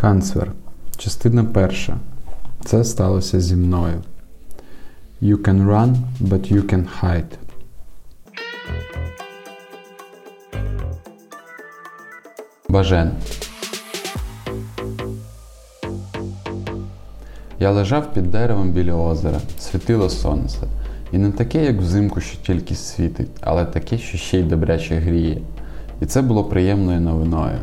Канцвер. Частина перша. Це сталося зі мною. You can run, but you can hide. Бажен. Я лежав під деревом біля озера, світило сонце. І не таке, як взимку, що тільки світить, але таке, що ще й добряче гріє. І це було приємною новиною.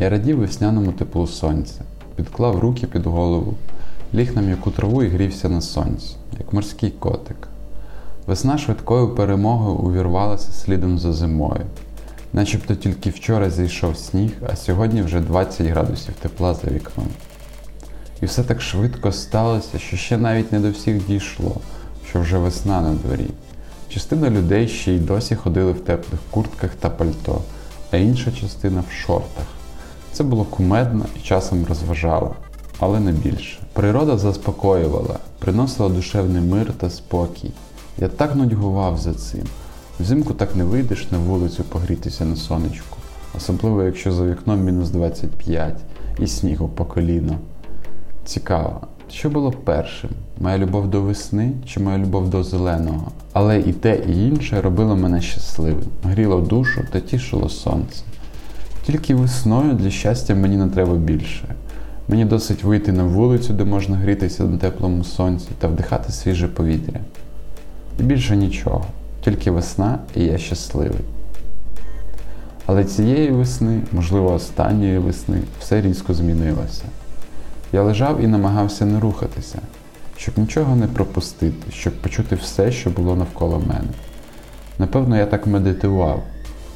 Я радів весняному теплу сонця, підклав руки під голову, ліг на м'яку траву і грівся на сонці, як морський котик. Весна швидкою перемогою увірвалася слідом за зимою. Начебто тільки вчора зійшов сніг, а сьогодні вже 20 градусів тепла за вікном. І все так швидко сталося, що ще навіть не до всіх дійшло, що вже весна на дворі. Частина людей ще й досі ходили в теплих куртках та пальто, а інша частина в шортах. Це було кумедно і часом розважало, але не більше. Природа заспокоювала, приносила душевний мир та спокій. Я так нудьгував за цим. Взимку так не вийдеш на вулицю погрітися на сонечку, особливо якщо за вікном мінус 25 і снігу по коліно. Цікаво, що було першим? Моя любов до весни чи моя любов до зеленого? Але і те, і інше робило мене щасливим, гріло душу та тішило сонце. Тільки весною для щастя мені не треба більше. Мені досить вийти на вулицю, де можна грітися на теплому сонці та вдихати свіже повітря. І більше нічого, тільки весна і я щасливий. Але цієї весни, можливо, останньої весни, все різко змінилося. Я лежав і намагався не рухатися, щоб нічого не пропустити, щоб почути все, що було навколо мене. Напевно, я так медитував,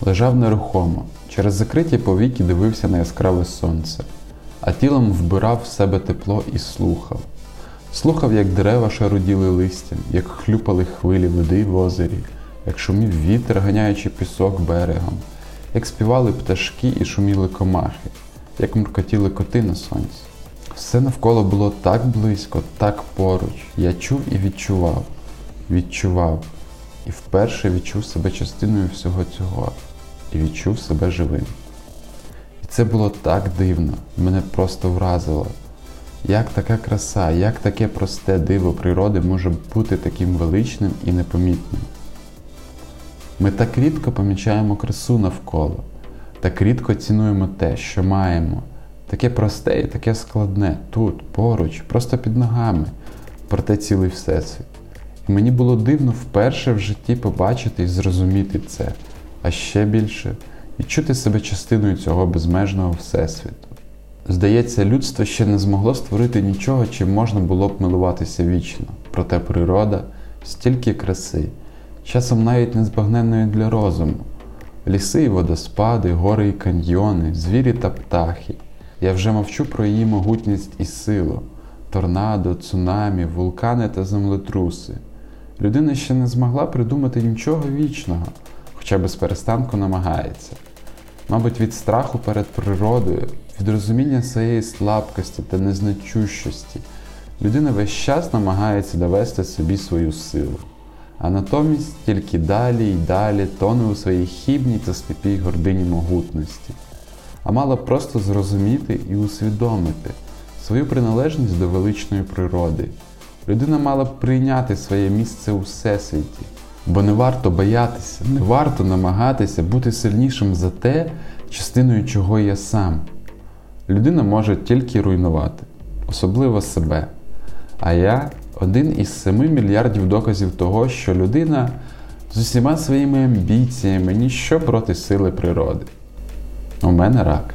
лежав нерухомо, через закриті повіки дивився на яскраве сонце, а тілом вбирав в себе тепло і слухав. Слухав, як дерева шаруділи листям, як хлюпали хвилі води в озері, як шумів вітер, ганяючи пісок берегом, як співали пташки і шуміли комахи, як муркотіли коти на сонці. Все навколо було так близько, так поруч. Я чув і відчував, відчував, і вперше відчув себе частиною всього цього, і відчув себе живим. І це було так дивно, мене просто вразило. Як така краса, як таке просте диво природи може бути таким величним і непомітним? Ми так рідко помічаємо красу навколо, так рідко цінуємо те, що маємо. Таке просте і таке складне, тут, поруч, просто під ногами, проте цілий всесвіт. І мені було дивно вперше в житті побачити і зрозуміти це, а ще більше відчути себе частиною цього безмежного всесвіту. Здається, людство ще не змогло створити нічого, чим можна було б милуватися вічно, проте природа стільки краси, часом навіть незбагненної для розуму. Ліси і водоспади, гори і каньйони, звірі та птахи. Я вже мовчу про її могутність і силу, торнадо, цунамі, вулкани та землетруси. Людина ще не змогла придумати нічого вічного, хоча без перестанку намагається. Мабуть, від страху перед природою, від розуміння своєї слабкості та незначущості, людина весь час намагається довести собі свою силу, а натомість тільки далі й далі тоне у своїй хібній та сліпій гордині могутності а мала просто зрозуміти і усвідомити свою приналежність до величної природи. Людина мала б прийняти своє місце у всесвіті, бо не варто боятися, не варто намагатися бути сильнішим за те, частиною чого я сам. Людина може тільки руйнувати, особливо себе. А я один із семи мільярдів доказів того, що людина з усіма своїми амбіціями ніщо проти сили природи. У мене рак.